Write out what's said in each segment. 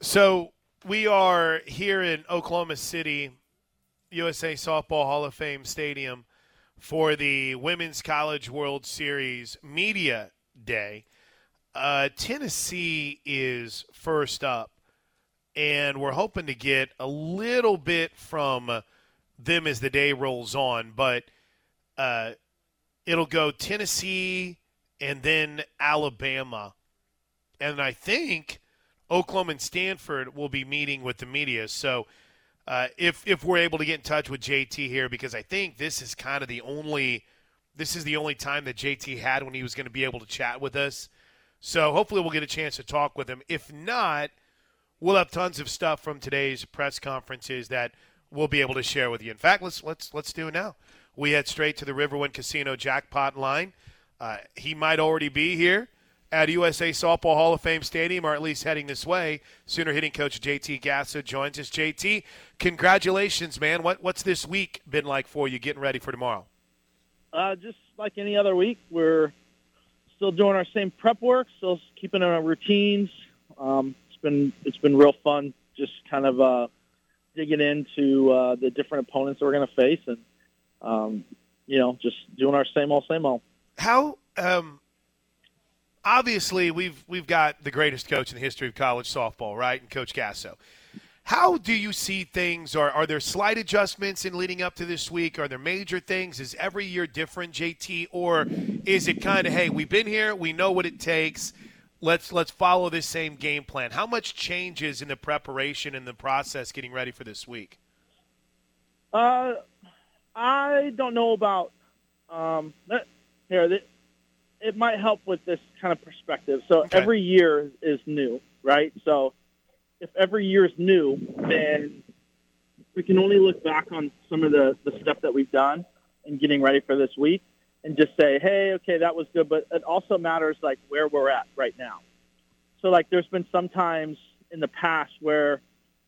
So we are here in Oklahoma City, USA Softball Hall of Fame Stadium for the Women's College World Series Media Day. Uh, Tennessee is first up, and we're hoping to get a little bit from them as the day rolls on, but uh, it'll go Tennessee and then Alabama. And I think Oklahoma and Stanford will be meeting with the media. So uh, if if we're able to get in touch with JT here, because I think this is kind of the only this is the only time that JT had when he was going to be able to chat with us. So hopefully we'll get a chance to talk with him. If not, we'll have tons of stuff from today's press conferences that we'll be able to share with you. In fact, let's let's let's do it now. We head straight to the Riverwind Casino jackpot line. Uh, he might already be here at USA Softball Hall of Fame Stadium, or at least heading this way. Sooner hitting coach JT Gasso joins us. JT, congratulations, man. What what's this week been like for you, getting ready for tomorrow? Uh, just like any other week, we're still doing our same prep work, still keeping our routines. Um, it's been it's been real fun, just kind of uh, digging into uh, the different opponents that we're going to face, and um, you know, just doing our same old, same old. How um, obviously we've we've got the greatest coach in the history of college softball, right? And Coach Gasso. How do you see things? Are are there slight adjustments in leading up to this week? Are there major things? Is every year different, JT, or is it kind of hey, we've been here, we know what it takes. Let's let's follow this same game plan. How much changes in the preparation and the process getting ready for this week? Uh, I don't know about um, here it might help with this kind of perspective. So okay. every year is new, right? So if every year is new, then we can only look back on some of the, the stuff that we've done and getting ready for this week and just say, hey, okay, that was good. But it also matters like where we're at right now. So like there's been some times in the past where,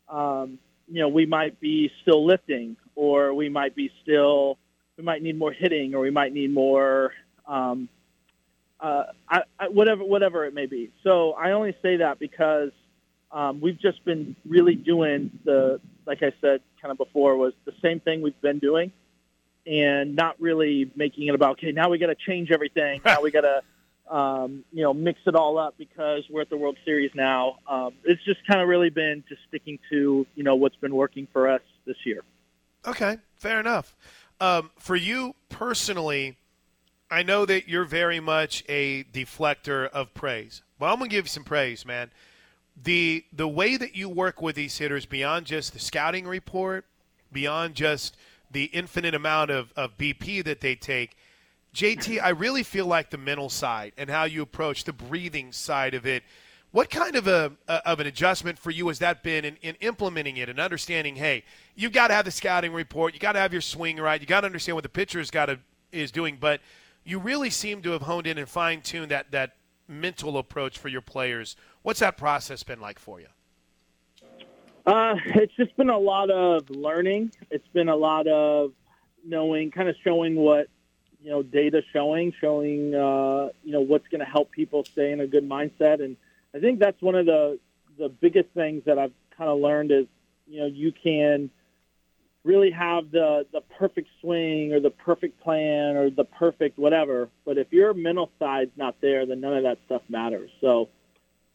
um, you know, we might be still lifting or we might be still, we might need more hitting or we might need more, um, uh, I, I, whatever whatever it may be. So I only say that because um, we've just been really doing the like I said kind of before was the same thing we've been doing, and not really making it about okay now we got to change everything now we got to um, you know mix it all up because we're at the World Series now. Um, it's just kind of really been just sticking to you know what's been working for us this year. Okay, fair enough. Um, for you personally I know that you're very much a deflector of praise. Well, I'm going to give you some praise, man. The the way that you work with these hitters beyond just the scouting report, beyond just the infinite amount of, of BP that they take, JT, I really feel like the mental side and how you approach the breathing side of it. What kind of a, of an adjustment for you has that been in, in implementing it and understanding? Hey, you've got to have the scouting report, you got to have your swing right, you got to understand what the pitcher's got to is doing, but you really seem to have honed in and fine tuned that that mental approach for your players. What's that process been like for you? Uh, it's just been a lot of learning. It's been a lot of knowing, kind of showing what you know, data showing, showing uh, you know what's going to help people stay in a good mindset. And I think that's one of the the biggest things that I've kind of learned is you know you can really have the the perfect swing or the perfect plan or the perfect whatever. But if your mental side's not there, then none of that stuff matters. So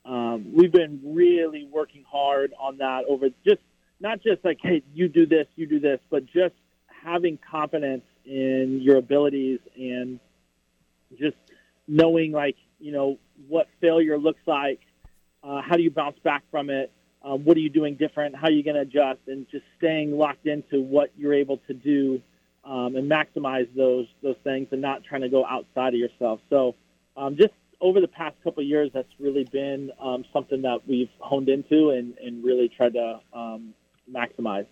um, we've been really working hard on that over just not just like hey you do this you do this, but just having confidence in your abilities and just knowing like you know what failure looks like. Uh, how do you bounce back from it? Um, what are you doing different? How are you going to adjust? And just staying locked into what you're able to do um, and maximize those those things, and not trying to go outside of yourself. So, um, just over the past couple of years, that's really been um, something that we've honed into and, and really tried to um, maximize.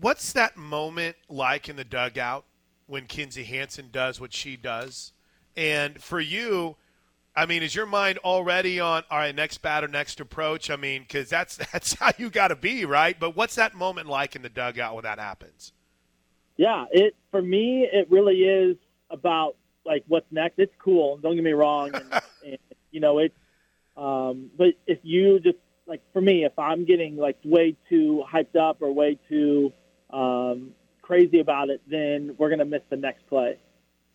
What's that moment like in the dugout when Kinzie Hansen does what she does? And for you, I mean, is your mind already on all right, next batter, next approach? I mean, because that's that's how you got to be, right? But what's that moment like in the dugout when that happens? Yeah, it for me, it really is about like what's next. It's cool. Don't get me wrong, and, and you know it's. Um, but if you just like for me, if I'm getting like way too hyped up or way too um, crazy about it, then we're going to miss the next play.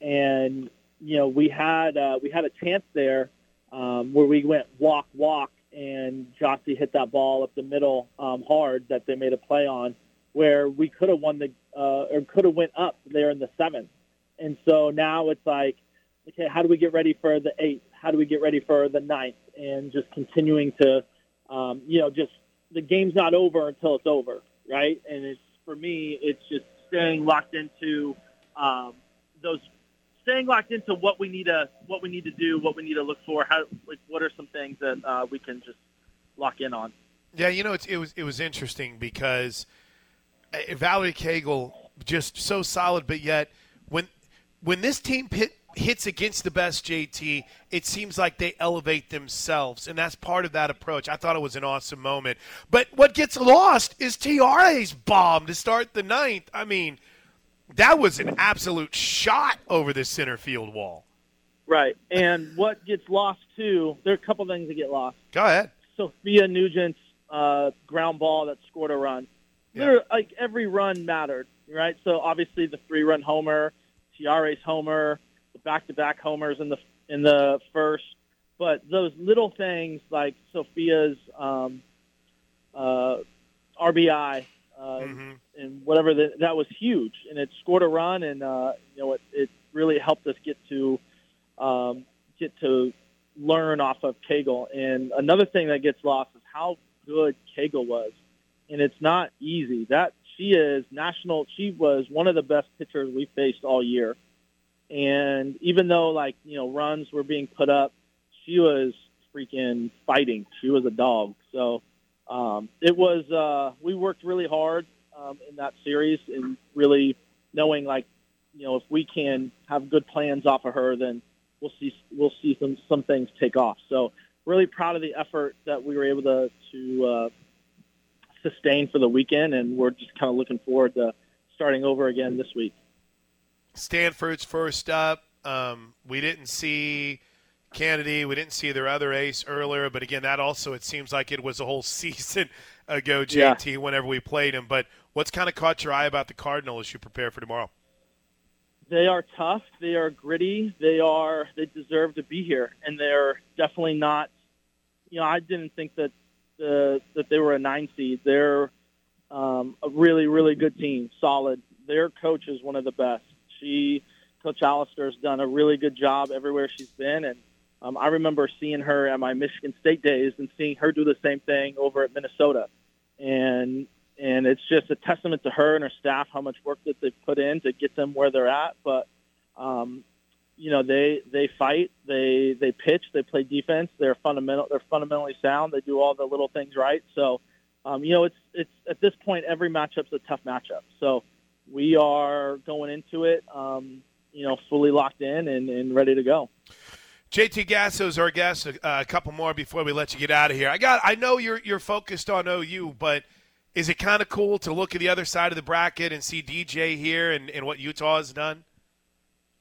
And you know, we had uh, we had a chance there um, where we went walk walk, and Jossie hit that ball up the middle um, hard that they made a play on, where we could have won the uh, or could have went up there in the seventh. And so now it's like, okay, how do we get ready for the eighth? How do we get ready for the ninth? And just continuing to, um, you know, just the game's not over until it's over, right? And it's for me, it's just staying locked into um, those, staying locked into what we need to what we need to do, what we need to look for. How like what are some things that uh, we can just lock in on? Yeah, you know, it was it was interesting because uh, Valerie Cagle just so solid, but yet when when this team hit, hits against the best JT, it seems like they elevate themselves, and that's part of that approach. I thought it was an awesome moment. But what gets lost is Tiare's bomb to start the ninth. I mean, that was an absolute shot over the center field wall. Right, and what gets lost too? There are a couple things that get lost. Go ahead. Sophia Nugent's uh, ground ball that scored a run. Yeah. There, like every run mattered, right? So obviously the three-run homer, Tiare's homer, the back-to-back homers in the in the first, but those little things like Sophia's um, uh, RBI uh, Mhm. and whatever the, that was huge, and it scored a run, and uh, you know it, it really helped us get to um, get to learn off of Cagle. And another thing that gets lost is how good Cagle was, and it's not easy. That she is national. She was one of the best pitchers we faced all year, and even though like you know runs were being put up, she was freaking fighting. She was a dog. So um, it was. Uh, we worked really hard um, in that series, and really knowing like you know if we can have good plans off of her, then we'll see we'll see some some things take off. So really proud of the effort that we were able to to uh, sustain for the weekend, and we're just kind of looking forward to starting over again this week. Stanford's first up. Um, we didn't see Kennedy. We didn't see their other ace earlier, but again, that also it seems like it was a whole season ago, Yeah. Whenever we played him, but what's kind of caught your eye about the Cardinal as you prepare for tomorrow? They are tough. They are gritty. They are. They deserve to be here, and they're definitely not. You know, I didn't think that the that they were a nine seed. They're um, a really, really good team, solid. Their coach is one of the best. She, Coach Allister, has done a really good job everywhere she's been, and um, I remember seeing her at my Michigan State days and seeing her do the same thing over at Minnesota, and and it's just a testament to her and her staff how much work that they've put in to get them where they're at. But um, you know, they they fight, they they pitch, they play defense. They're fundamental. They're fundamentally sound. They do all the little things right. So, um, you know, it's it's at this point every matchup's a tough matchup. So we are going into it, um, you know, fully locked in and, and ready to go. JT Gasso's our guest. Uh, a couple more before we let you get out of here. I got. I know you're you're focused on OU, but is it kind of cool to look at the other side of the bracket and see DJ here and, and what Utah has done?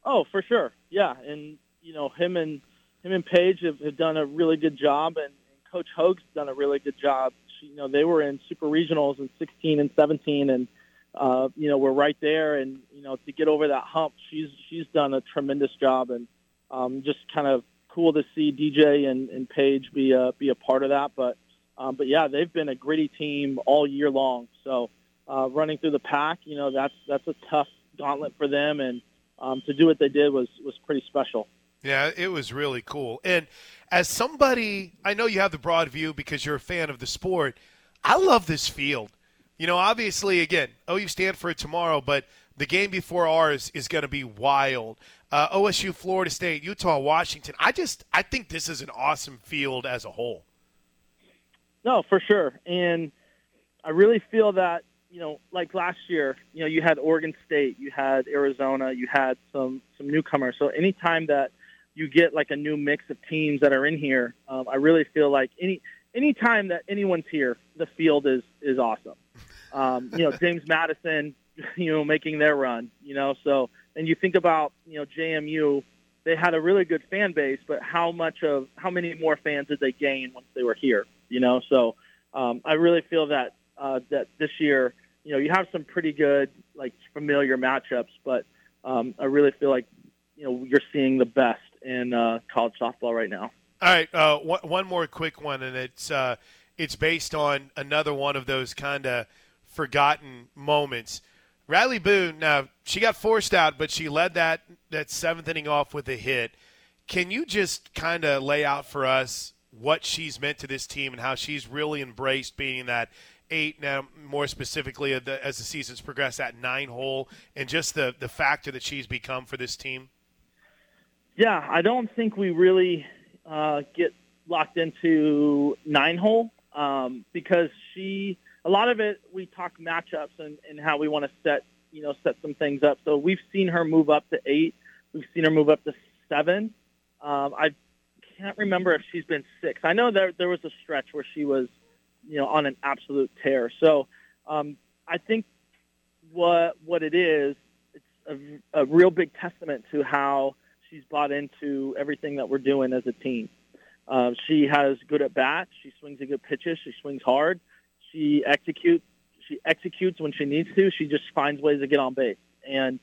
Oh, for sure. Yeah, and you know him and him and Paige have, have done a really good job, and, and Coach Hogue's done a really good job. She, you know, they were in super regionals in 16 and 17, and uh, you know we're right there. And you know to get over that hump, she's she's done a tremendous job, and um, just kind of cool to see DJ and, and Paige be a be a part of that. But um, but yeah, they've been a gritty team all year long. So uh, running through the pack, you know, that's that's a tough gauntlet for them, and um, to do what they did was was pretty special. Yeah, it was really cool. And as somebody, I know you have the broad view because you're a fan of the sport. I love this field. You know, obviously, again, OU Stanford tomorrow, but the game before ours is going to be wild. Uh, OSU, Florida State, Utah, Washington. I just, I think this is an awesome field as a whole. No, for sure. And I really feel that, you know, like last year, you know, you had Oregon State, you had Arizona, you had some some newcomers. So anytime that you get like a new mix of teams that are in here, um, I really feel like any anytime that anyone's here, the field is is awesome. Um, you know, James Madison, you know, making their run, you know, so and you think about, you know, JMU, they had a really good fan base, but how much of how many more fans did they gain once they were here? You know, so um, I really feel that uh, that this year, you know, you have some pretty good like familiar matchups, but um, I really feel like you know you're seeing the best in uh, college softball right now. All right, uh, one, one more quick one, and it's uh, it's based on another one of those kind of forgotten moments. Riley Boone. Now she got forced out, but she led that that seventh inning off with a hit. Can you just kind of lay out for us what she's meant to this team and how she's really embraced being that eight now more specifically as the season's progressed that nine hole and just the the factor that she's become for this team yeah i don't think we really uh, get locked into nine hole um, because she a lot of it we talk matchups and, and how we want to set you know set some things up so we've seen her move up to eight we've seen her move up to seven um, I can't remember if she's been six. I know there there was a stretch where she was, you know, on an absolute tear. So um, I think what what it is, it's a, a real big testament to how she's bought into everything that we're doing as a team. Uh, she has good at bat. She swings a good pitches. She swings hard. She executes. She executes when she needs to. She just finds ways to get on base. And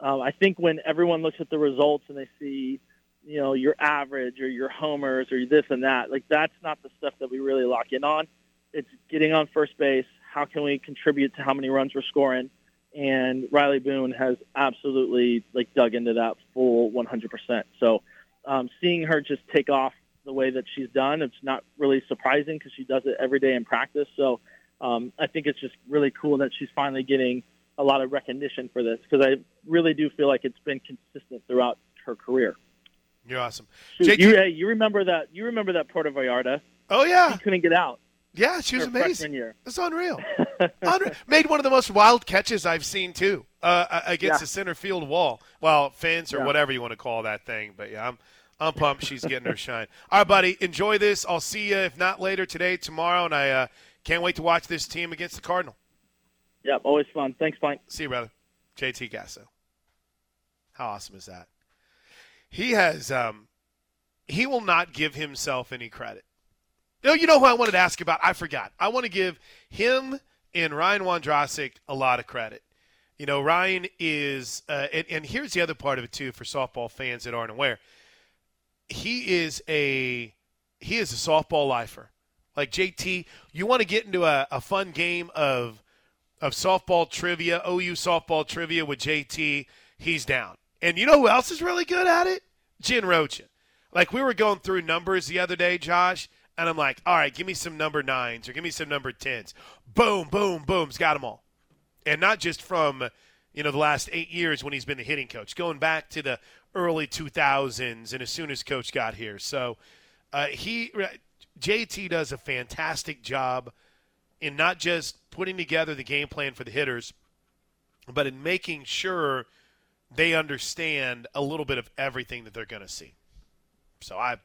um, I think when everyone looks at the results and they see you know your average or your homers or this and that. Like that's not the stuff that we really lock in on. It's getting on first base. How can we contribute to how many runs we're scoring? And Riley Boone has absolutely like dug into that full 100%. So um, seeing her just take off the way that she's done, it's not really surprising because she does it every day in practice. So um, I think it's just really cool that she's finally getting a lot of recognition for this because I really do feel like it's been consistent throughout her career. You're awesome. JT, you, hey, you remember that? You remember that Puerto Vallarta? Oh yeah, she couldn't get out. Yeah, she was amazing. Year. It's unreal. unreal. Made one of the most wild catches I've seen too, uh, against yeah. the center field wall. Well, fence or yeah. whatever you want to call that thing. But yeah, I'm I'm pumped. She's getting her shine. All right, buddy. Enjoy this. I'll see you if not later today, tomorrow, and I uh, can't wait to watch this team against the Cardinal. Yep, always fun. Thanks, Mike. See you, brother. JT Gasso. How awesome is that? he has um, he will not give himself any credit. No, you know who I wanted to ask about? I forgot. I want to give him and Ryan Wondrosek a lot of credit. You know, Ryan is, uh, and, and here's the other part of it too for softball fans that aren't aware. He is a he is a softball lifer. Like JT, you want to get into a, a fun game of of softball trivia, OU softball trivia with JT, he's down. And you know who else is really good at it? Jen Rocha. Like we were going through numbers the other day, Josh, and I'm like, all right, give me some number nines or give me some number tens. Boom, boom, boom's got them all. And not just from, you know, the last eight years when he's been the hitting coach, going back to the early 2000s and as soon as coach got here. So uh, he, JT does a fantastic job in not just putting together the game plan for the hitters, but in making sure – they understand a little bit of everything that they're going to see. So I,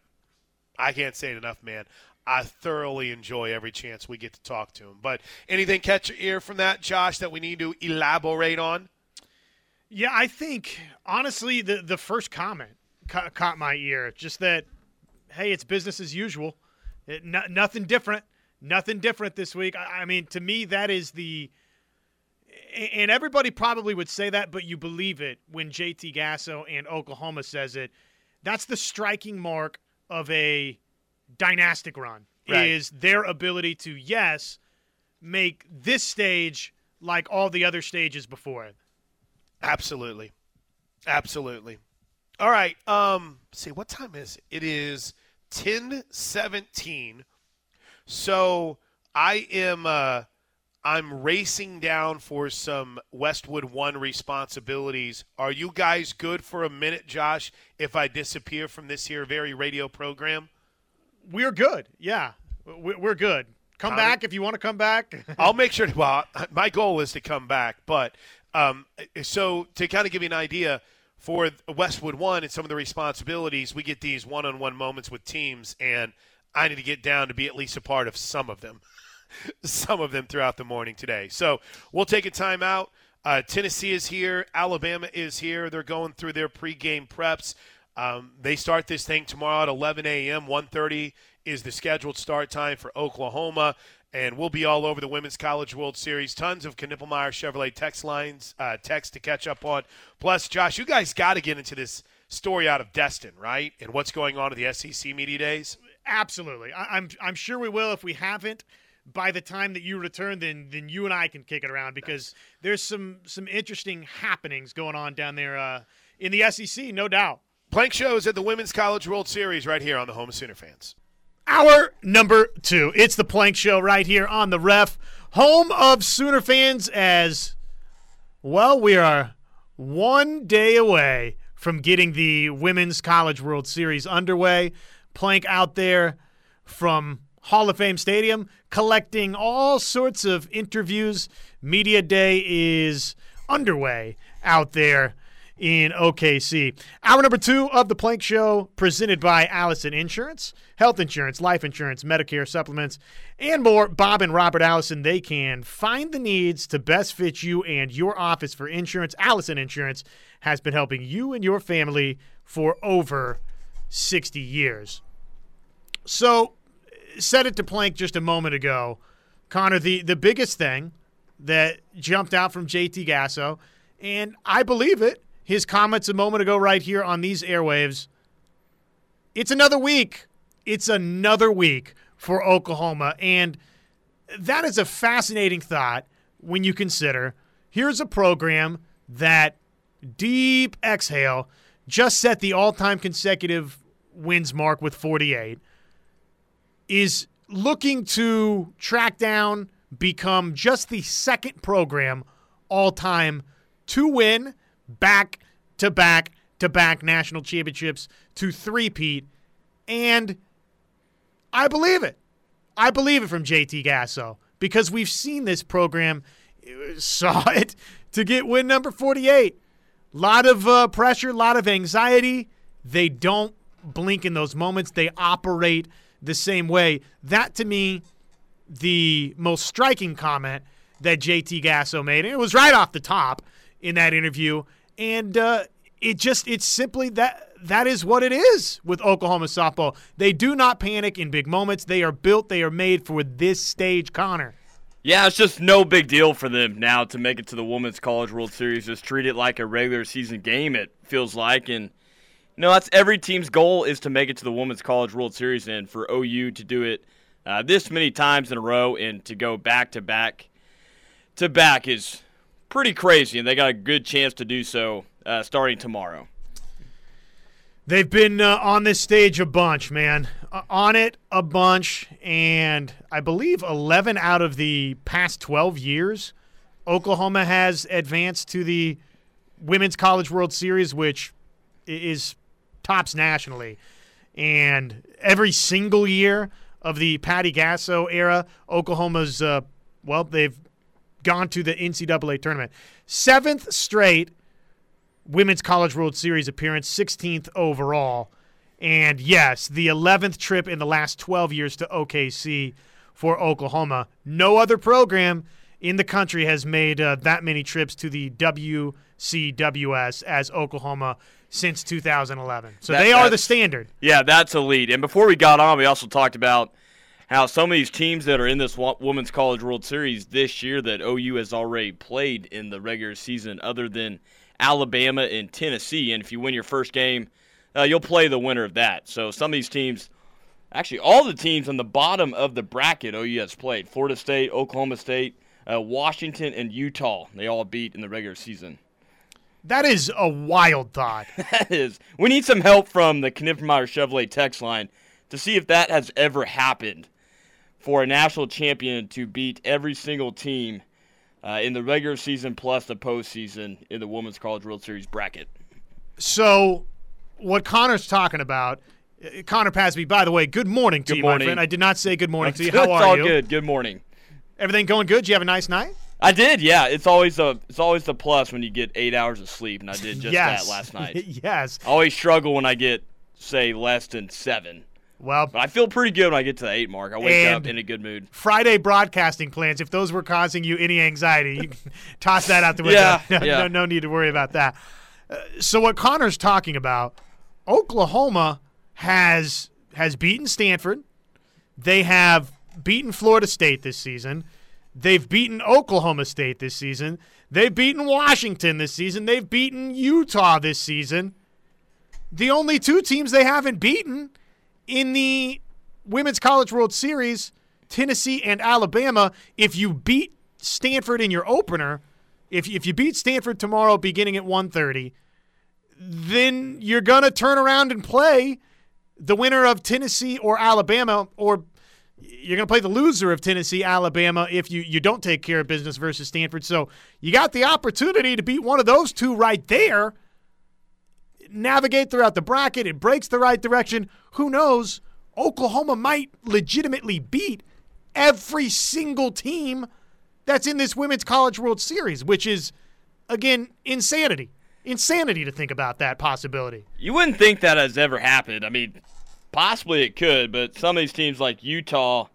I can't say it enough, man. I thoroughly enjoy every chance we get to talk to him. But anything catch your ear from that, Josh, that we need to elaborate on? Yeah, I think honestly, the the first comment ca- caught my ear. Just that, hey, it's business as usual. It, nothing different. Nothing different this week. I, I mean, to me, that is the and everybody probably would say that, but you believe it when JT Gasso and Oklahoma says it. That's the striking mark of a dynastic run right. is their ability to yes make this stage like all the other stages before it. Absolutely, absolutely. All right. Um, see what time is it? It is ten seventeen. So I am. Uh, I'm racing down for some Westwood One responsibilities. Are you guys good for a minute, Josh, if I disappear from this here very radio program? We're good. Yeah, we're good. Come Tommy? back if you want to come back. I'll make sure. To, well, my goal is to come back, but um, so to kind of give you an idea for Westwood One and some of the responsibilities, we get these one-on-one moments with teams, and I need to get down to be at least a part of some of them. some of them throughout the morning today. So we'll take a timeout. Uh, Tennessee is here. Alabama is here. They're going through their pregame preps. Um, they start this thing tomorrow at 11 a.m. 1:30 is the scheduled start time for Oklahoma. And we'll be all over the Women's College World Series. Tons of Knippelmeyer Chevrolet text lines, uh, text to catch up on. Plus, Josh, you guys got to get into this story out of Destin, right? And what's going on at the SEC Media Days? Absolutely. I, I'm I'm sure we will. If we haven't, by the time that you return, then then you and I can kick it around because there's some some interesting happenings going on down there uh, in the SEC, no doubt. Plank shows at the Women's College World Series right here on the Home of Sooner Fans. Hour number two. It's the Plank Show right here on the ref, home of Sooner fans. As well, we are one day away from getting the Women's College World Series underway. Plank out there from Hall of Fame Stadium collecting all sorts of interviews. Media Day is underway out there in OKC. Hour number two of the Plank Show, presented by Allison Insurance, health insurance, life insurance, Medicare supplements, and more. Bob and Robert Allison, they can find the needs to best fit you and your office for insurance. Allison Insurance has been helping you and your family for over 60 years. So, said it to Plank just a moment ago. Connor, the, the biggest thing that jumped out from JT Gasso, and I believe it, his comments a moment ago right here on these airwaves. It's another week. It's another week for Oklahoma. And that is a fascinating thought when you consider here's a program that deep exhale just set the all time consecutive wins mark with 48, is looking to track down, become just the second program all time to win back to back to back national championships to three-peat. And I believe it. I believe it from JT Gasso because we've seen this program, saw it to get win number 48. A lot of uh, pressure, a lot of anxiety. They don't blink in those moments, they operate the same way. That to me, the most striking comment that JT Gasso made, and it was right off the top in that interview, and uh, it just it's simply that that is what it is with Oklahoma softball. They do not panic in big moments. They are built, they are made for this stage, Connor. Yeah, it's just no big deal for them now to make it to the Women's College World Series. Just treat it like a regular season game. It feels like, and you know that's every team's goal is to make it to the Women's College World Series, and for OU to do it uh, this many times in a row and to go back to back to back is pretty crazy, and they got a good chance to do so uh, starting tomorrow. They've been uh, on this stage a bunch, man. Uh, on it a bunch, and I believe 11 out of the past 12 years, Oklahoma has advanced to the Women's College World Series, which is tops nationally. And every single year of the Patty Gasso era, Oklahoma's, uh, well, they've gone to the NCAA tournament. Seventh straight Women's College World Series appearance, 16th overall. And yes, the 11th trip in the last 12 years to OKC for Oklahoma. No other program in the country has made uh, that many trips to the WCWS as Oklahoma since 2011. So That- they are the standard. Yeah, that's elite. And before we got on, we also talked about how some of these teams that are in this Women's College World Series this year that OU has already played in the regular season, other than Alabama and Tennessee. And if you win your first game, uh, you'll play the winner of that. So some of these teams, actually, all the teams on the bottom of the bracket OU has played Florida State, Oklahoma State, uh, Washington, and Utah. They all beat in the regular season. That is a wild thought. That is. We need some help from the Knippelmeyer Chevrolet text line to see if that has ever happened for a national champion to beat every single team uh, in the regular season plus the postseason in the Women's College World Series bracket. So, what Connor's talking about, uh, Connor Pasby, by the way, good morning to Good you, my morning. friend. I did not say good morning to you. it's How are all you? good. Good morning. Everything going good? Did you have a nice night? I did, yeah. It's always a it's always a plus when you get eight hours of sleep, and I did just yes. that last night. yes. I always struggle when I get say less than seven, Well, but I feel pretty good when I get to the eight mark. I wake up in a good mood. Friday broadcasting plans, if those were causing you any anxiety, you can toss that out the window. Yeah, no, yeah. no, no need to worry about that. Uh, so what Connor's talking about, Oklahoma has has beaten Stanford. They have beaten Florida State this season. They've beaten Oklahoma State this season. They've beaten Washington this season. They've beaten Utah this season. The only two teams they haven't beaten in the Women's College World Series, Tennessee and Alabama. If you beat Stanford in your opener, if, if you beat Stanford tomorrow beginning at 1:30, then you're going to turn around and play the winner of Tennessee or Alabama or you're going to play the loser of Tennessee, Alabama if you, you don't take care of business versus Stanford. So you got the opportunity to beat one of those two right there. Navigate throughout the bracket. It breaks the right direction. Who knows? Oklahoma might legitimately beat every single team that's in this Women's College World Series, which is, again, insanity. Insanity to think about that possibility. You wouldn't think that has ever happened. I mean, possibly it could, but some of these teams like Utah,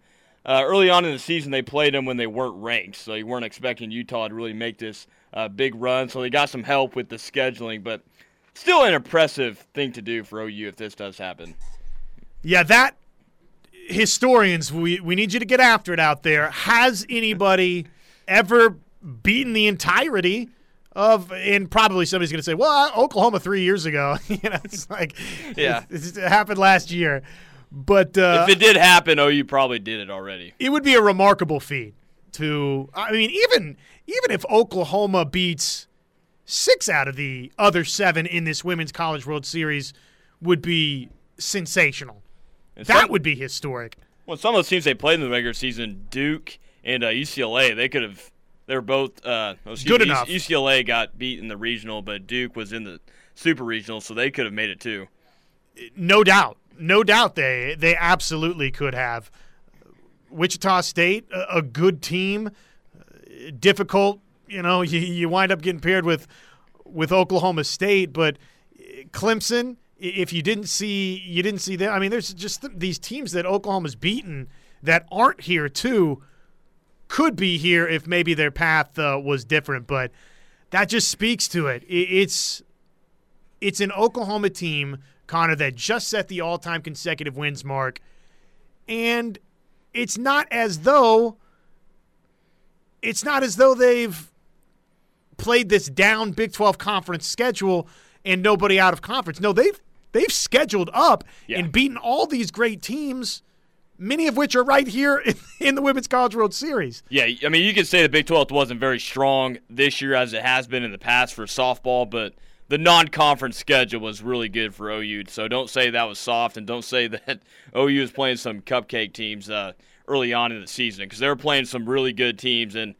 uh, early on in the season, they played them when they weren't ranked, so you weren't expecting Utah to really make this uh, big run. So they got some help with the scheduling, but still an impressive thing to do for OU if this does happen. Yeah, that historians, we, we need you to get after it out there. Has anybody ever beaten the entirety of, and probably somebody's going to say, well, Oklahoma three years ago. you know, it's like, Yeah. it, it happened last year. But uh, if it did happen, OU probably did it already. it would be a remarkable feat to, I mean, even even if Oklahoma beats six out of the other seven in this Women's College World Series, would be sensational. And That some- would be historic. Well, some of the teams they played in the regular season, Duke and uh, UCLA, they could have. They're both uh, oh, Good me, enough. UCLA got beat in the regional, but Duke was in the super regional, so they could have made it too. No doubt. No doubt they they absolutely could have. Wichita State, a, a good team, difficult. You know, you, you wind up getting paired with with Oklahoma State, but uh, Clemson. If you didn't see, you didn't see them. I mean, there's just th- these teams that Oklahoma's beaten that aren't here too. Could be here if maybe their path uh, was different, but that just speaks to it. It's it's an Oklahoma team, Connor, that just set the all time consecutive wins mark. And it's not as though it's not as though they've played this down Big 12 conference schedule and nobody out of conference. No, they've they've scheduled up Yeah. and beaten all these great teams, many of which are right here in, in the Women's College World Series. Yeah, I mean, you could say the Big 12 wasn't very strong this year as it has been in the past for softball, but the non-conference schedule was really good for OU. So don't say that was soft, and don't say that OU is playing some cupcake teams uh, early on in the season because they were playing some really good teams, and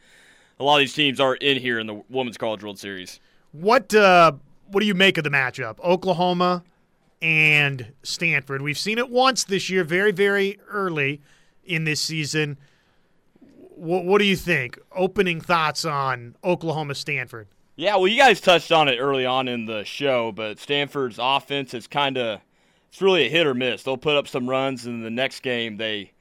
a lot of these teams are in here in the Women's College World Series. What uh, what do you make of the matchup? Oklahoma and Stanford. We've seen it once this year, very very early in this season. What, what do you think? Opening thoughts on Oklahoma Stanford? Yeah, well, you guys touched on it early on in the show, but Stanford's offense is kind of it's really a hit or miss. They'll put up some runs, and the next game they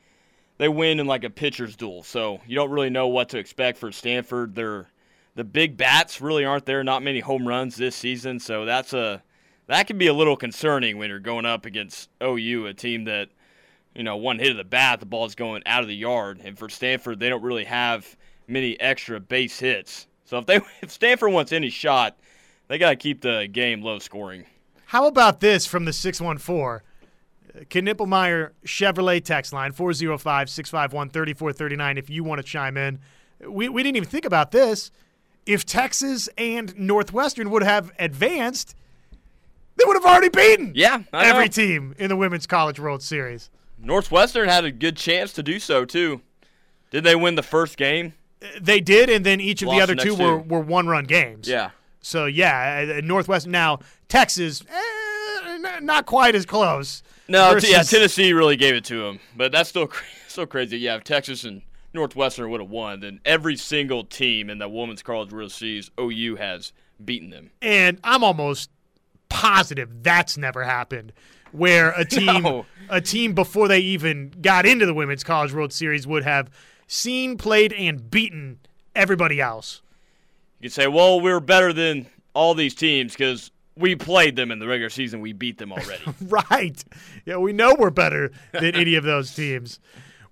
they win in like a pitcher's duel. So you don't really know what to expect for Stanford. They're the big bats really aren't there. Not many home runs this season, so that's a that can be a little concerning when you're going up against OU, a team that you know one hit of the bat, the ball's going out of the yard, and for Stanford, they don't really have many extra base hits. So if they if Stanford wants any shot, they got to keep the game low scoring. How about this from the 614? Knippelmeyer Chevrolet text line 405 651 3439 if you want to chime in. We, we didn't even think about this. If Texas and Northwestern would have advanced, they would have already beaten Yeah, every team in the Women's College World Series. Northwestern had a good chance to do so too. Did they win the first game? They did, and then each of the other the two next were, were one run games. Yeah. So, yeah, uh, Northwestern. Now, Texas, eh, not quite as close. No, versus- t- yeah, Tennessee really gave it to him, but that's still cra- still crazy. Yeah, if Texas and Northwestern would have won, then every single team in the Women's College World Series, OU has beaten them. And I'm almost positive that's never happened. Where a team No. a team before they even got into the Women's College World Series would have seen, played, and beaten everybody else. You could say, well, we were better than all these teams because we played them in the regular season. We beat them already. Right. Yeah, we know we're better than any of those teams.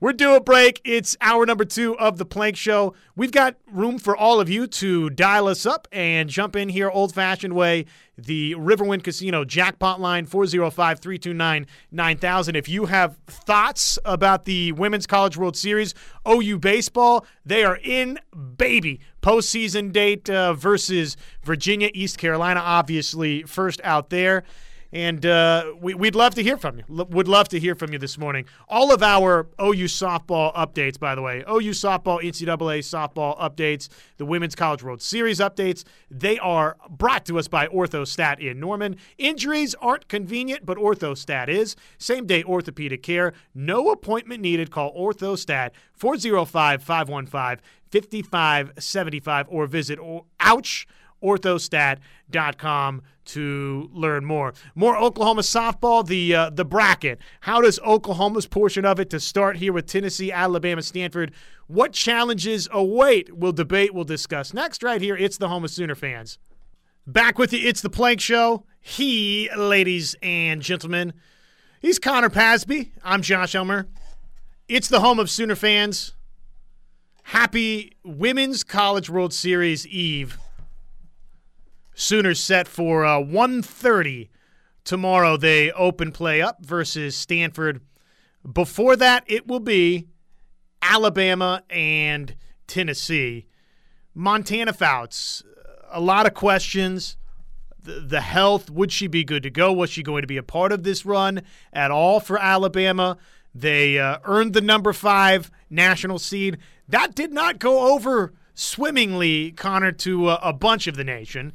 We're due a break. It's hour number two of the Plank Show. We've got room for all of you to dial us up and jump in here old fashioned way. The Riverwind Casino jackpot line 405 329 9000. If you have thoughts about the Women's College World Series, OU baseball, they are in baby. Postseason date uh, versus Virginia, East Carolina, obviously first out there. And uh, we, would love to hear from you. L- would love to hear from you this morning. All of our OU softball updates, by the way, OU softball, NCAA softball updates, the Women's College World Series updates, they are brought to us by Orthostat in Norman. Injuries aren't convenient, but Orthostat is. Same day orthopedic care. No appointment needed. Call Orthostat 405 515 5575 or visit Ouch orthostat.com to learn more. More Oklahoma softball, the uh, the bracket. How does Oklahoma's portion of it to start here with Tennessee, Alabama, Stanford? What challenges await? We'll debate, we'll discuss next right here. It's the home of Sooner fans. Back with you, it's the Plank Show. He, ladies and gentlemen, he's Connor Pasby. I'm Josh Elmer. It's the home of Sooner fans. Happy Women's College World Series Eve. Sooners set for uh, 1.30 tomorrow. They open play up versus Stanford. Before that, it will be Alabama and Tennessee. Montana Fouts, a lot of questions. The, the health, would she be good to go? Was she going to be a part of this run at all for Alabama? They uh, earned the number five national seed. That did not go over swimmingly, Connor, to a, a bunch of the nation.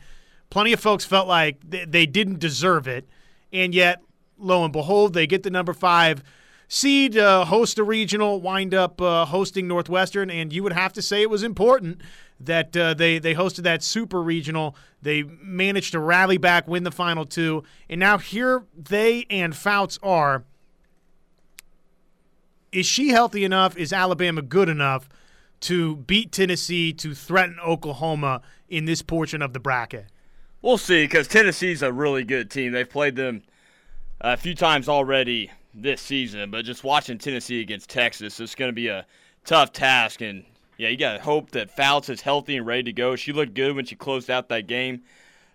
Plenty of folks felt like they didn't deserve it, and yet, lo and behold, they get the number five seed, uh, host a regional, wind up uh, hosting Northwestern, and you would have to say it was important that uh, they they hosted that super regional. They managed to rally back, win the final two, and now here they and Fouts are. Is she healthy enough? Is Alabama good enough to beat Tennessee to threaten Oklahoma in this portion of the bracket? We'll see because Tennessee's a really good team. They've played them a few times already this season, but just watching Tennessee against Texas, it's going to be a tough task. And yeah, you got to hope that Fouts is healthy and ready to go. She looked good when she closed out that game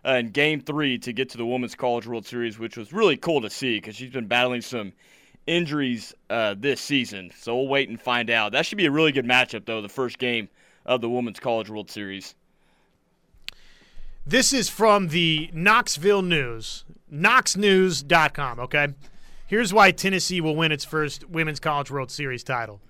uh, in Game Three to get to the Women's College World Series, which was really cool to see because she's been battling some injuries uh, this season. So we'll wait and find out. That should be a really good matchup, though. The first game of the Women's College World Series. This is from the Knoxville News, knoxnews.com, okay? Here's why Tennessee will win its first Women's College World Series title.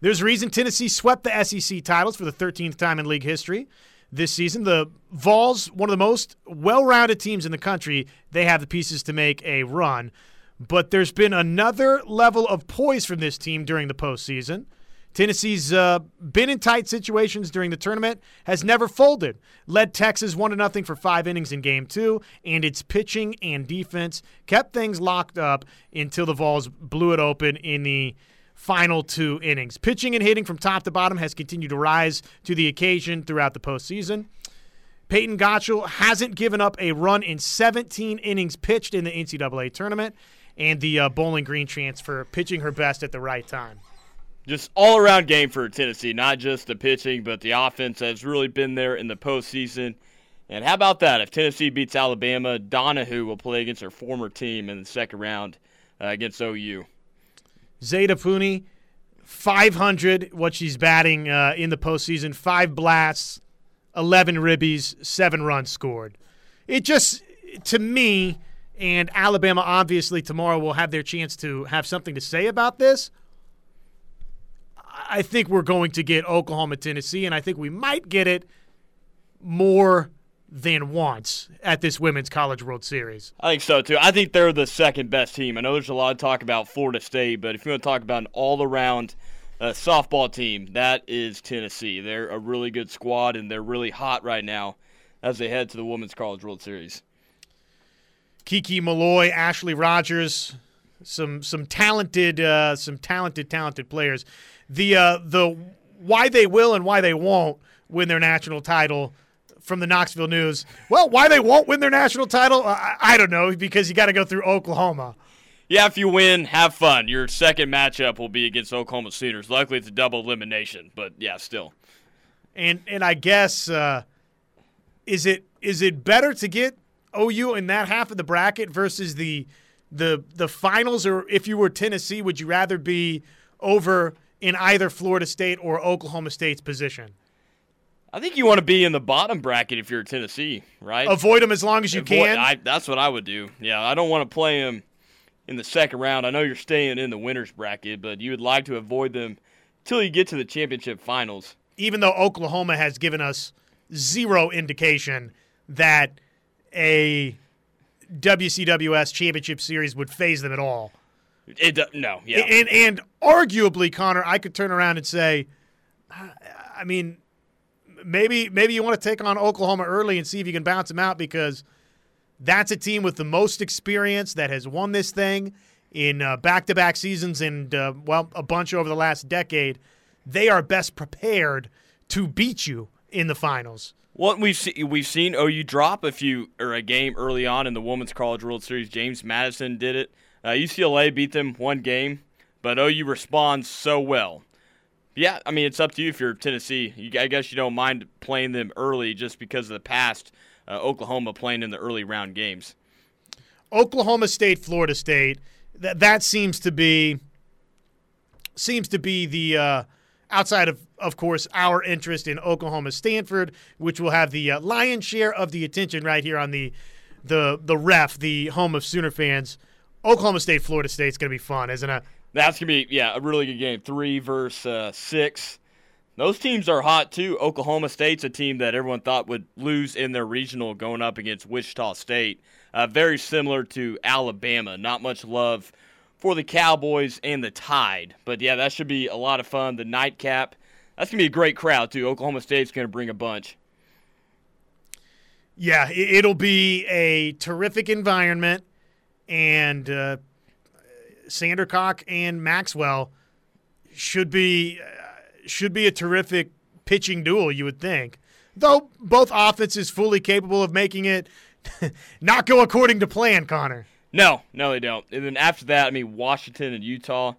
There's a reason Tennessee swept the SEC titles for the 13th time in league history this season. The Vols, one of the most well rounded teams in the country, they have the pieces to make a run. But there's been another level of poise from this team during the postseason. Tennessee's uh, been in tight situations during the tournament, has never folded. Led Texas 1 0 for five innings in game two, and its pitching and defense kept things locked up until the Vols blew it open in the final two innings. Pitching and hitting from top to bottom has continued to rise to the occasion throughout the postseason. Payton Gottshall hasn't given up a run in 17 innings pitched in the NCAA tournament, and the uh, Bowling Green transfer pitching her best at the right time just all around game for Tennessee, not just the pitching, but the offense has really been there in the postseason. And how about that? If Tennessee beats Alabama, Donahue will play against her former team in the second round uh, against OU. Zaida Puni, 500, what she's batting uh, in the postseason, five blasts, 11 ribbies, seven runs scored. It just, to me, and Alabama obviously tomorrow will have their chance to have something to say about this. I think we're going to get Oklahoma, Tennessee, and I think we might get it more than once at this Women's College World Series. I think so too. I think they're the second best team. I know there's a lot of talk about Florida State, but if you want to talk about an all around uh, softball team, that is Tennessee. They're a really good squad, and they're really hot right now as they head to the Women's College World Series. Kiki Milloy, Ashley Rogers, some some talented, uh, some talented, talented players the uh, the why they will and why they won't win their national title from the Knoxville News. Well, why they won't win their national title, I, I don't know because you got to go through Oklahoma. Yeah, if you win, have fun. Your second matchup will be against Oklahoma Sooners. Luckily, it's a double elimination, but yeah, still. And and I guess uh, is it is it better to get OU in that half of the bracket versus the the the finals, or if you were Tennessee, would you rather be over in either Florida State or Oklahoma State's position? I think you want to be in the bottom bracket if you're Tennessee, right? Avoid them as long as you Avoid- can. I, that's what I would do. Yeah, I don't want to play them in the second round. I know you're staying in the winners bracket, but you would like to avoid them till you get to the championship finals. even though Oklahoma has given us zero indication that a WCWS championship series would faze them at all. It no, yeah. And and arguably, Connor, I could turn around and say, I mean, maybe maybe you want to take on Oklahoma early and see if you can bounce them out because that's a team with the most experience that has won this thing in uh, back-to-back seasons and uh, well, a bunch over the last decade. They are best prepared to beat you in the finals. What we've se- we've seen OU drop a few or a game early on in the Women's College World Series. James Madison did it. Uh, UCLA beat them one game, but OU responds so well. Yeah, I mean it's up to you if you're Tennessee. You, I guess you don't mind playing them early just because of the past. Uh, Oklahoma playing in the early round games. Oklahoma State, Florida State. That that seems to be seems to be the uh, outside of of course our interest in Oklahoma Stanford, which will have the uh, lion's share of the attention right here on the the the ref, the home of Sooner fans. Oklahoma State, Florida State is going to be fun, isn't it? That's gonna be yeah a really good game. Three versus uh, six. Those teams are hot too. Oklahoma State's a team that everyone thought would lose in their regional going up against Wichita State. Uh, very similar to Alabama. Not much love for the Cowboys and the Tide. But yeah, that should be a lot of fun. The nightcap. That's gonna be a great crowd too. Oklahoma State's gonna bring a bunch. Yeah, it- it'll be a terrific environment, and uh, Sandercock and Maxwell should be uh, should be a terrific pitching duel. You would think, though both offenses fully capable of making it not go according to plan. Connor, No, no, they don't. And then after that, I mean, Washington and Utah.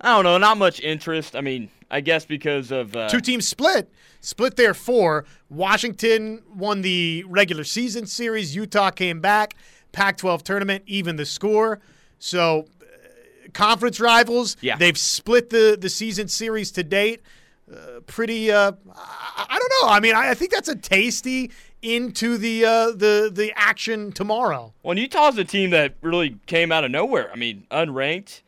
I don't know, not much interest. I mean, I guess because of uh, two teams split, split their four. Washington won the regular season series. Utah came back, Pac-12 tournament, even the score. So, uh, conference rivals. Yeah. they've split the the season series to date. Uh, pretty. Uh, I, I don't know. I mean, I, I think that's a tasty into the uh, the the action tomorrow. Well, Utah's a team that really came out of nowhere. I mean, unranked,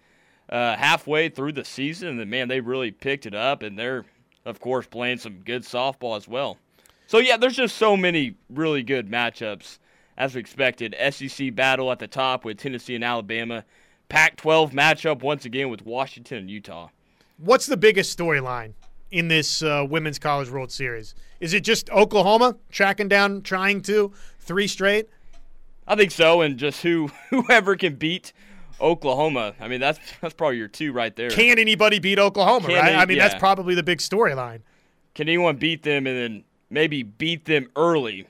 uh, halfway through the season, and then, man, they really picked it up, and they're, of course, playing some good softball as well. So, yeah, there's just so many really good matchups, as we expected. SEC battle at the top with Tennessee and Alabama. Pac 12 matchup once again with Washington and Utah. What's the biggest storyline in this uh, Women's College World Series? Is it just Oklahoma tracking down, trying to three straight? I think so, and just who whoever can beat Oklahoma. I mean, that's that's probably your two right there. Can anybody beat Oklahoma? Can right? they- I mean, that's probably the big storyline. can anyone beat them and then maybe beat them early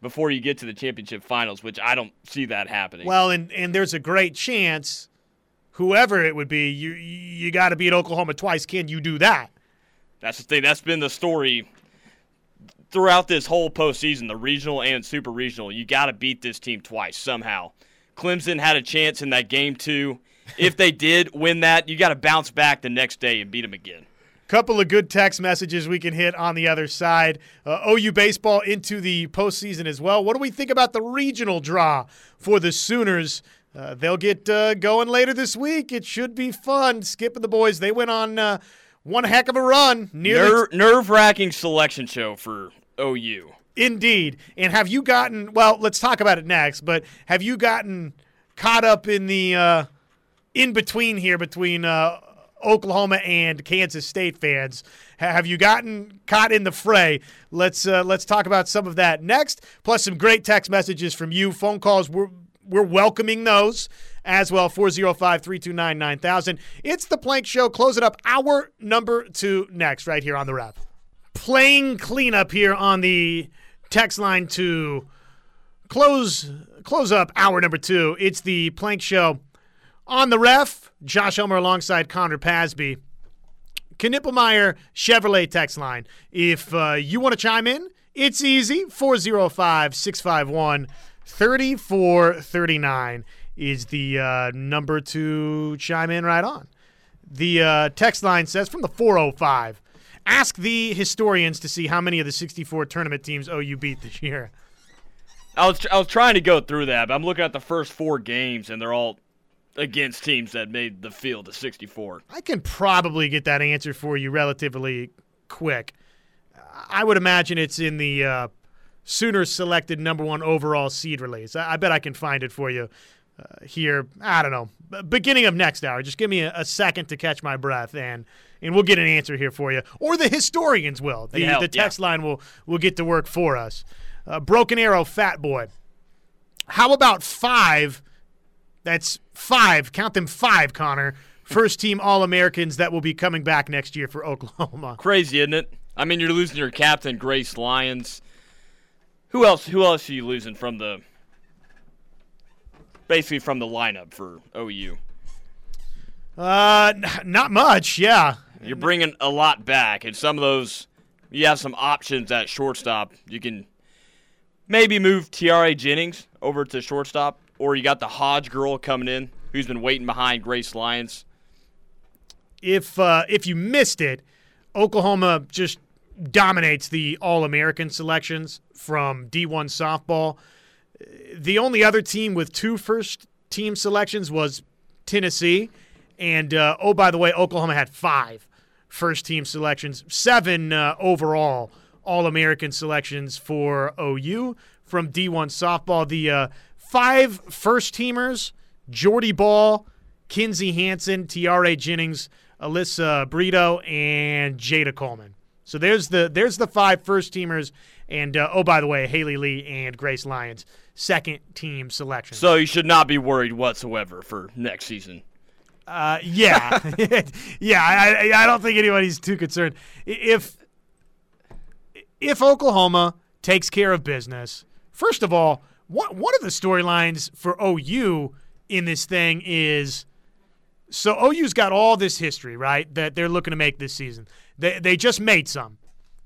before you get to the championship finals, which I don't see that happening. Well, and and there's a great chance, whoever it would be, you you got to beat Oklahoma twice. Can you do that? That's the thing. That's been the story throughout this whole postseason, the regional and super regional. You got to beat this team twice somehow. Clemson had a chance in that game too. If they did win that, you got to bounce back the next day and beat them again. Couple of good text messages we can hit on the other side. Uh, OU baseball into the postseason as well. What do we think about the regional draw for the Sooners? Uh, they'll get uh, going later this week. It should be fun. Skip and the boys, they went on uh, one heck of a run. Ner- Nerve wracking selection show for OU. Indeed. And have you gotten, well, let's talk about it next, but have you gotten caught up in the uh, in between here between uh, Oklahoma and Kansas State fans? Have you gotten caught in the fray? Let's uh, let's talk about some of that next. Plus some great text messages from you, phone calls. We're we're welcoming those as well. 405 329 9000. It's the Plank Show. Close it up. Hour number two next, right here on the rep playing cleanup here on the text line to close close up hour number two. It's the Plank Show On the ref, Josh Elmer alongside Connor Pasby. Knippelmeyer Chevrolet text line. If uh, you want to chime in, it's easy. 405 651 3439 is the uh, number to chime in right on. The uh, text line says from the 405 Ask the historians to see how many of the 64 tournament teams OU beat this year. I was I was trying to go through that, but I'm looking at the first four games, and they're all against teams that made the field to 64. I can probably get that answer for you relatively quick. I would imagine it's in the uh, Sooners selected number one overall seed release. I, I bet I can find it for you uh, here. I don't know, beginning of next hour. Just give me a, a, second to catch my breath, and and we'll get an answer here for you, or the historians will. The, help, the text yeah. line will will get to work for us. Uh, Broken Arrow, Fat Boy. How about five? That's five. Count them five, Connor. First team All Americans that will be coming back next year for Oklahoma. Crazy, isn't it? I mean, you're losing your captain, Grace Lyons. Who else? Who else are you losing from the? Basically, from the lineup for OU. Uh, n- not much. Yeah, You're bringing a lot back, and some of those you have some options at shortstop. You can maybe move Tiare Jennings over to shortstop, or you got the Hodge girl coming in who's been waiting behind Grace Lyons. if uh, if you missed it, Oklahoma just dominates the All American selections from D1 softball. The only other team with two first team selections was Tennessee. And uh, oh, by the way, Oklahoma had five first team selections, seven uh, overall All American selections for OU from D1 softball. The uh, five first teamers Jordy Bahl, Kinzie Hansen, Tiare Jennings, Alyssa Brito, and Jayda Coleman. So there's the there's the five first teamers, and uh, oh by the way, Haley Lee and Grace Lyons second team selection. So you should not be worried whatsoever for next season. Uh, yeah, yeah. I, I don't think anybody's too concerned. If if Oklahoma takes care of business, first of all, one one of the storylines for OU in this thing is so OU's got all this history, right? That they're looking to make this season. They they just made some,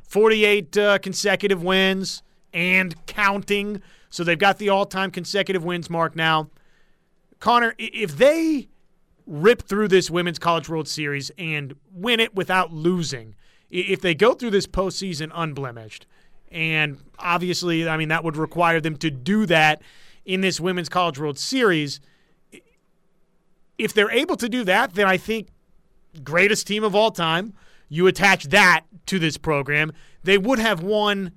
forty eight uh, consecutive wins and counting. So they've got the all time consecutive wins mark now. Connor, if they rip through this Women's College World Series and win it without losing, if they go through this postseason unblemished, and obviously, I mean, that would require them to do that in this Women's College World Series. If they're able to do that, then I think greatest team of all time. You attach that to this program, they would have won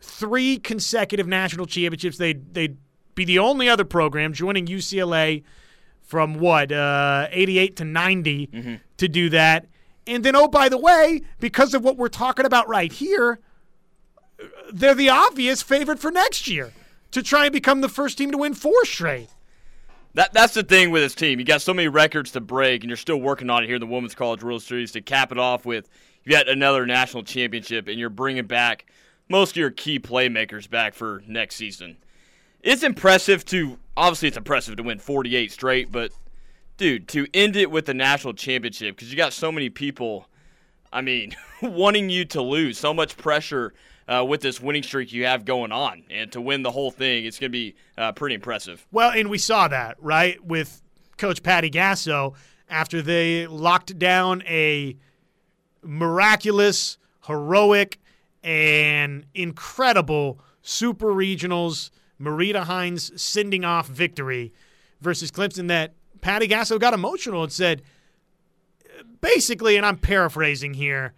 three consecutive national championships. They'd, they'd be the only other program joining UCLA from what, uh, 88 to 90 to do that. And then, oh, by the way, because of what we're talking about right here, they're the obvious favorite for next year to try and become the first team to win four straight. That that's the thing with this team. You got so many records to break, and you're still working on it here in the Women's College World Series to cap it off with yet another national championship, and you're bringing back most of your key playmakers back for next season. It's impressive to obviously it's impressive to win 48 straight, but dude, to end it with the national championship because you got so many people. I mean, wanting you to lose, so much pressure uh, with this winning streak you have going on, and to win the whole thing, it's going to be uh, pretty impressive. Well, and we saw that, right, with Coach Patty Gasso after they locked down a miraculous, heroic, and incredible Super Regionals Marita Hines sending off victory versus Clemson that Patty Gasso got emotional and said, basically, and I'm paraphrasing here,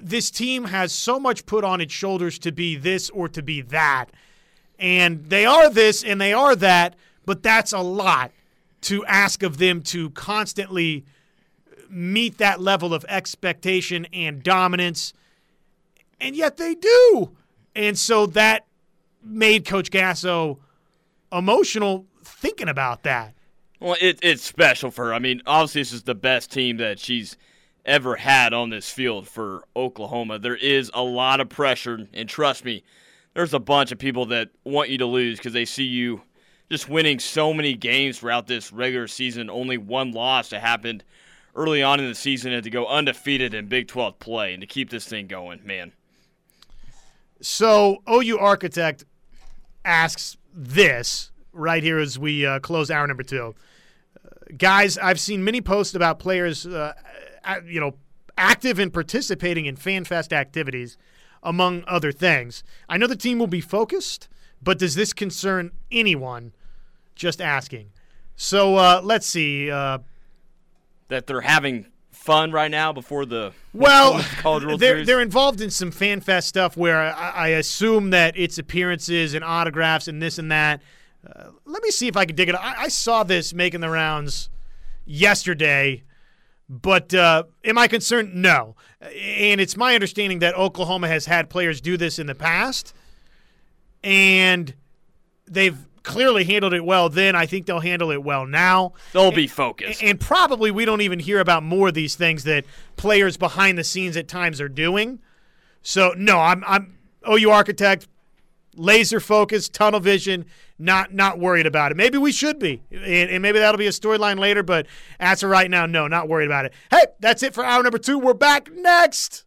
this team has so much put on its shoulders to be this or to be that. And they are this and they are that, but that's a lot to ask of them to constantly meet that level of expectation and dominance. And yet they do. And so that made Coach Gasso emotional thinking about that. Well, it, it's special for her. I mean, obviously, this is the best team that she's ever had on this field for Oklahoma. There is a lot of pressure, and trust me, there's a bunch of people that want you to lose because they see you just winning so many games throughout this regular season. Only one loss that happened early on in the season, and to go undefeated in Big 12 play and to keep this thing going, man. So OU Architect asks this right here as we uh, close hour number two. Uh, guys, I've seen many posts about players, uh, you know, active and participating in FanFest activities, among other things. I know the team will be focused, but does this concern anyone? Just asking. So uh, let's see. Uh, that they're having fun right now before the well college World they're, Series? they're involved in some fan fest stuff where I, I assume that it's appearances and autographs and this and that. Uh, let me see if I can dig it. I, I saw this making the rounds yesterday, but uh, am I concerned? No. And it's my understanding that Oklahoma has had players do this in the past, and they've clearly handled it well then. I think they'll handle it well now. They'll be focused. And probably we don't even hear about more of these things that players behind the scenes at times are doing. So no, I'm I'm OU architect, laser focused, tunnel vision, not not worried about it. Maybe we should be, and, and maybe that'll be a storyline later. But as of right now, no, not worried about it. Hey, that's it for hour number two. We're back next.